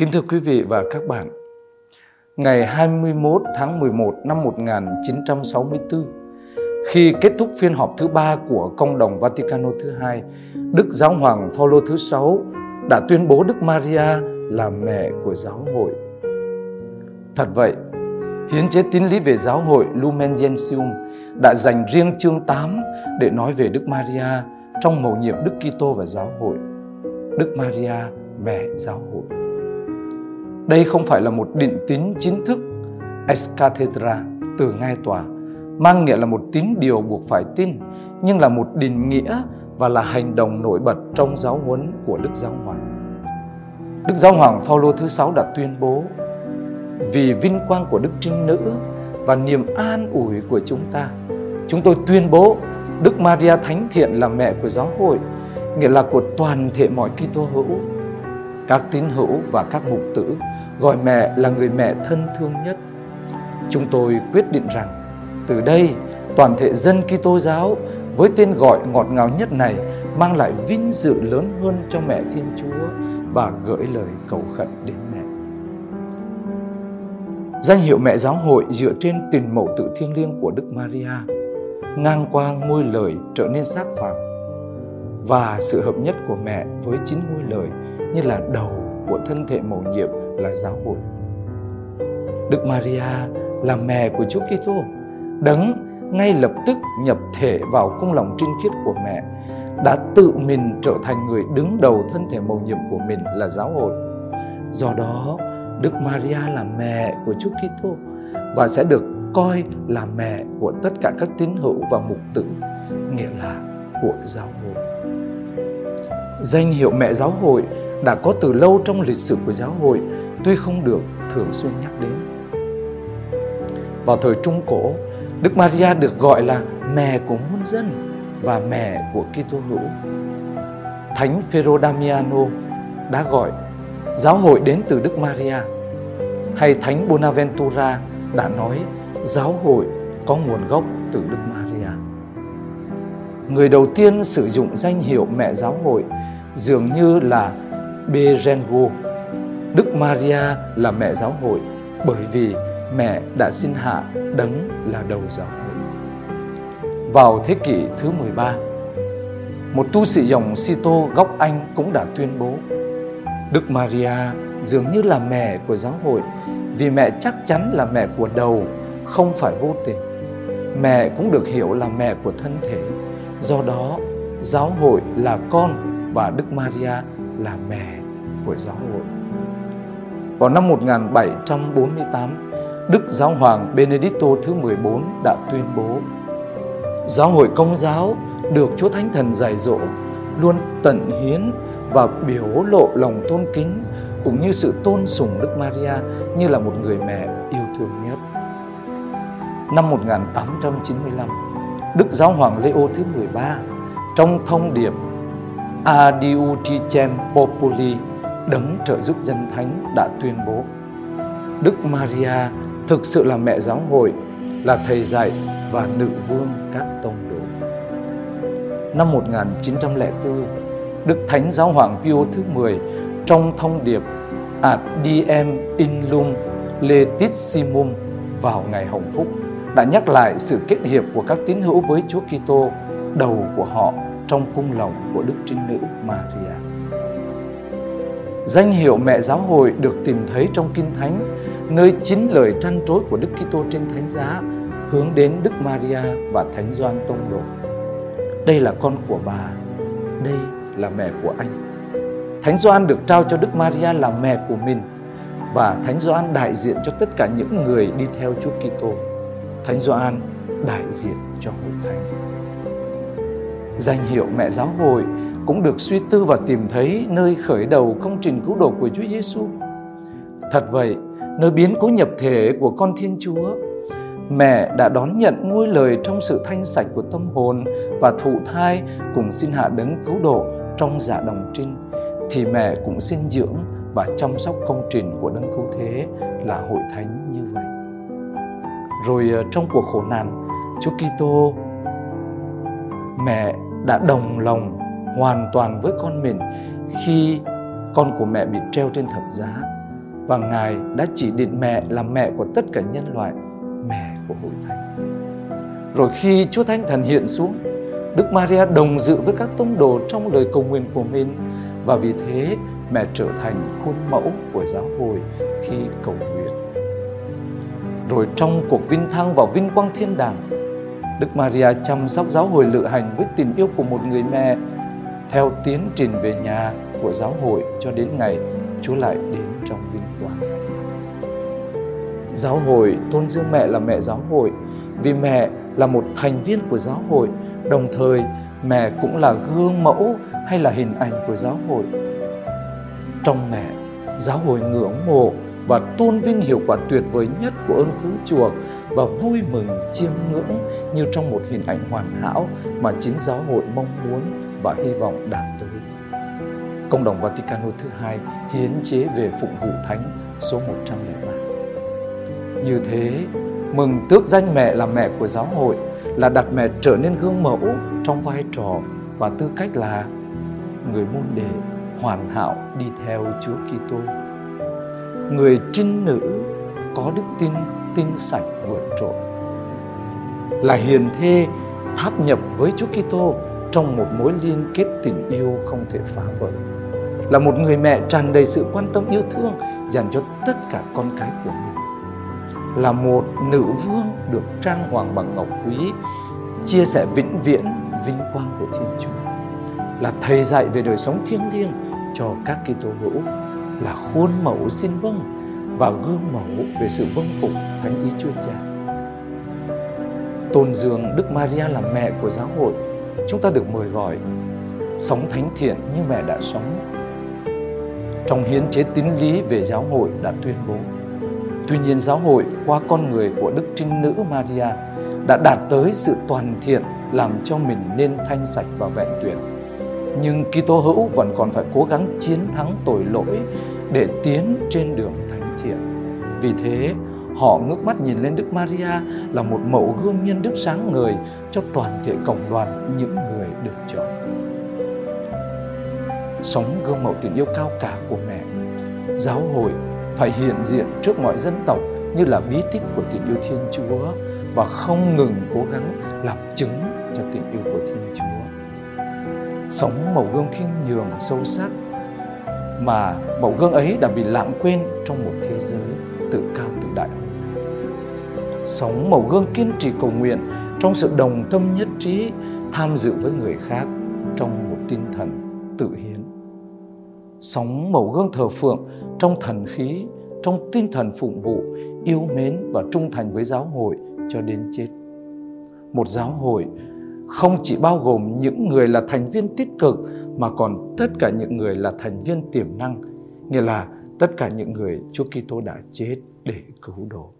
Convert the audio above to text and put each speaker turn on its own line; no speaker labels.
Kính thưa quý vị và các bạn, ngày 21 tháng 11 năm 1964, khi kết thúc phiên họp thứ ba của Công đồng Vaticano thứ hai, Đức Giáo hoàng Phaolô thứ sáu đã tuyên bố Đức Maria là mẹ của giáo hội. Thật vậy, Hiến chế tín lý về giáo hội Lumen Gentium đã dành riêng chương 8 để nói về Đức Maria trong mầu nhiệm Đức Kitô và giáo hội. Đức Maria, mẹ giáo hội. Đây không phải là một định tín chính thức ex cathedra từ ngai tòa, mang nghĩa là một tín điều buộc phải tin, nhưng là một định nghĩa và là hành động nổi bật trong giáo huấn của Đức Giáo Hoàng. Đức Giáo Hoàng Phaolô thứ sáu đã tuyên bố vì vinh quang của Đức Trinh Nữ và niềm an ủi của chúng ta, chúng tôi tuyên bố Đức Maria Thánh Thiện là mẹ của giáo hội, nghĩa là của toàn thể mọi Kitô hữu. Các tín hữu và các mục tử gọi mẹ là người mẹ thân thương nhất. Chúng tôi quyết định rằng từ đây toàn thể dân Kitô giáo với tên gọi ngọt ngào nhất này mang lại vinh dự lớn hơn cho mẹ Thiên Chúa và gửi lời cầu khẩn đến mẹ. Danh hiệu mẹ giáo hội dựa trên tình mẫu tự thiêng liêng của Đức Maria, ngang qua ngôi lời trở nên xác phạm và sự hợp nhất của mẹ với chính ngôi lời như là đầu của thân thể mầu nhiệm là giáo hội. Đức Maria là mẹ của Chúa Kitô, đấng ngay lập tức nhập thể vào cung lòng trinh khiết của mẹ, đã tự mình trở thành người đứng đầu thân thể mầu nhiệm của mình là giáo hội. Do đó, Đức Maria là mẹ của Chúa Kitô và sẽ được coi là mẹ của tất cả các tín hữu và mục tử, nghĩa là của giáo hội. Danh hiệu mẹ giáo hội đã có từ lâu trong lịch sử của giáo hội tuy không được thường xuyên nhắc đến. Vào thời Trung Cổ, Đức Maria được gọi là mẹ của muôn dân và mẹ của Kitô hữu. Thánh Phêrô Damiano đã gọi giáo hội đến từ Đức Maria hay Thánh Bonaventura đã nói giáo hội có nguồn gốc từ Đức Maria. Người đầu tiên sử dụng danh hiệu mẹ giáo hội dường như là Berengo Đức Maria là mẹ giáo hội bởi vì mẹ đã sinh hạ đấng là đầu giáo hội. Vào thế kỷ thứ 13, một tu sĩ dòng Sito gốc Anh cũng đã tuyên bố Đức Maria dường như là mẹ của giáo hội vì mẹ chắc chắn là mẹ của đầu, không phải vô tình. Mẹ cũng được hiểu là mẹ của thân thể. Do đó, giáo hội là con và Đức Maria là mẹ của giáo hội. Vào năm 1748, Đức Giáo hoàng Benedicto thứ 14 đã tuyên bố Giáo hội công giáo được Chúa Thánh Thần dạy dỗ luôn tận hiến và biểu lộ lòng tôn kính cũng như sự tôn sùng Đức Maria như là một người mẹ yêu thương nhất. Năm 1895, Đức Giáo hoàng Leo thứ 13 trong thông điệp Adiuticem Populi đấng trợ giúp dân thánh đã tuyên bố Đức Maria thực sự là mẹ giáo hội, là thầy dạy và nữ vương các tông đồ. Năm 1904, Đức Thánh Giáo hoàng Pio thứ 10 trong thông điệp Ad Diem in Lum Letissimum vào ngày hồng phúc đã nhắc lại sự kết hiệp của các tín hữu với Chúa Kitô, đầu của họ trong cung lòng của Đức Trinh Nữ Maria. Danh hiệu mẹ giáo hội được tìm thấy trong Kinh Thánh, nơi chính lời trăn trối của Đức Kitô trên thánh giá hướng đến Đức Maria và Thánh Doan Tông Đồ. Đây là con của bà, đây là mẹ của anh. Thánh Doan được trao cho Đức Maria là mẹ của mình và Thánh Doan đại diện cho tất cả những người đi theo Chúa Kitô. Thánh Doan đại diện cho hội thánh. Danh hiệu mẹ giáo hội cũng được suy tư và tìm thấy nơi khởi đầu công trình cứu độ của Chúa Giêsu. Thật vậy, nơi biến cố nhập thể của con Thiên Chúa, mẹ đã đón nhận ngôi lời trong sự thanh sạch của tâm hồn và thụ thai cùng xin hạ đấng cứu độ trong dạ đồng trinh, thì mẹ cũng xin dưỡng và chăm sóc công trình của đấng cứu thế là hội thánh như vậy. Rồi ờ, trong cuộc khổ nạn, Chúa Kitô mẹ đã đồng lòng hoàn toàn với con mình khi con của mẹ bị treo trên thập giá và Ngài đã chỉ định mẹ là mẹ của tất cả nhân loại, mẹ của hội thánh. Rồi khi Chúa Thánh Thần hiện xuống, Đức Maria đồng dự với các tông đồ trong lời cầu nguyện của mình và vì thế mẹ trở thành khuôn mẫu của giáo hội khi cầu nguyện. Rồi trong cuộc vinh thăng vào vinh quang thiên đàng, Đức Maria chăm sóc giáo hội lự hành với tình yêu của một người mẹ theo tiến trình về nhà của giáo hội cho đến ngày Chúa lại đến trong vinh quang. Giáo hội tôn dương mẹ là mẹ giáo hội vì mẹ là một thành viên của giáo hội, đồng thời mẹ cũng là gương mẫu hay là hình ảnh của giáo hội. Trong mẹ, giáo hội ngưỡng mộ và tôn vinh hiệu quả tuyệt vời nhất của ơn cứu chuộc và vui mừng chiêm ngưỡng như trong một hình ảnh hoàn hảo mà chính giáo hội mong muốn và hy vọng đạt tới. Công đồng Vaticano thứ hai hiến chế về phụng vụ thánh số 103. Như thế, mừng tước danh mẹ là mẹ của giáo hội là đặt mẹ trở nên gương mẫu trong vai trò và tư cách là người môn đệ hoàn hảo đi theo Chúa Kitô. Người trinh nữ có đức tin tinh sạch vượt trội. Là hiền thê tháp nhập với Chúa Kitô trong một mối liên kết tình yêu không thể phá vỡ. Là một người mẹ tràn đầy sự quan tâm yêu thương dành cho tất cả con cái của mình. Là một nữ vương được trang hoàng bằng ngọc quý, chia sẻ vĩnh viễn vinh quang của Thiên Chúa. Là thầy dạy về đời sống thiêng liêng cho các Kitô hữu, là khuôn mẫu xin vâng vào gương mẫu về sự vâng phục thánh ý Chúa Cha. Tôn dương Đức Maria là mẹ của giáo hội, chúng ta được mời gọi sống thánh thiện như mẹ đã sống. Trong hiến chế tín lý về giáo hội đã tuyên bố. Tuy nhiên giáo hội qua con người của Đức Trinh Nữ Maria đã đạt tới sự toàn thiện làm cho mình nên thanh sạch và vẹn tuyệt. Nhưng Kitô hữu vẫn còn phải cố gắng chiến thắng tội lỗi để tiến trên đường thánh thiện. Vì thế, Họ ngước mắt nhìn lên Đức Maria là một mẫu gương nhân đức sáng ngời cho toàn thể cộng đoàn những người được chọn. Sống gương mẫu tình yêu cao cả của mẹ, giáo hội phải hiện diện trước mọi dân tộc như là bí tích của tình yêu Thiên Chúa và không ngừng cố gắng làm chứng cho tình yêu của Thiên Chúa. Sống mẫu gương khiêm nhường sâu sắc mà mẫu gương ấy đã bị lãng quên trong một thế giới tự cao tự đại. Sống mẫu gương kiên trì cầu nguyện trong sự đồng tâm nhất trí, tham dự với người khác trong một tinh thần tự hiến. Sống mẫu gương thờ phượng trong thần khí, trong tinh thần phụng vụ, yêu mến và trung thành với giáo hội cho đến chết. Một giáo hội không chỉ bao gồm những người là thành viên tích cực, mà còn tất cả những người là thành viên tiềm năng. Nghĩa là tất cả những người Chúa Kitô đã chết để cứu độ.